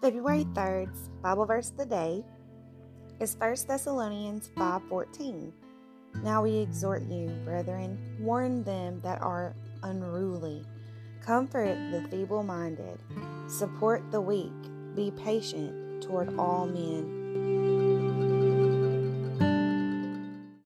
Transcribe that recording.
February 3rd's Bible verse of the day is 1 Thessalonians 5:14. Now we exhort you, brethren, warn them that are unruly, comfort the feeble-minded, support the weak, be patient toward all men.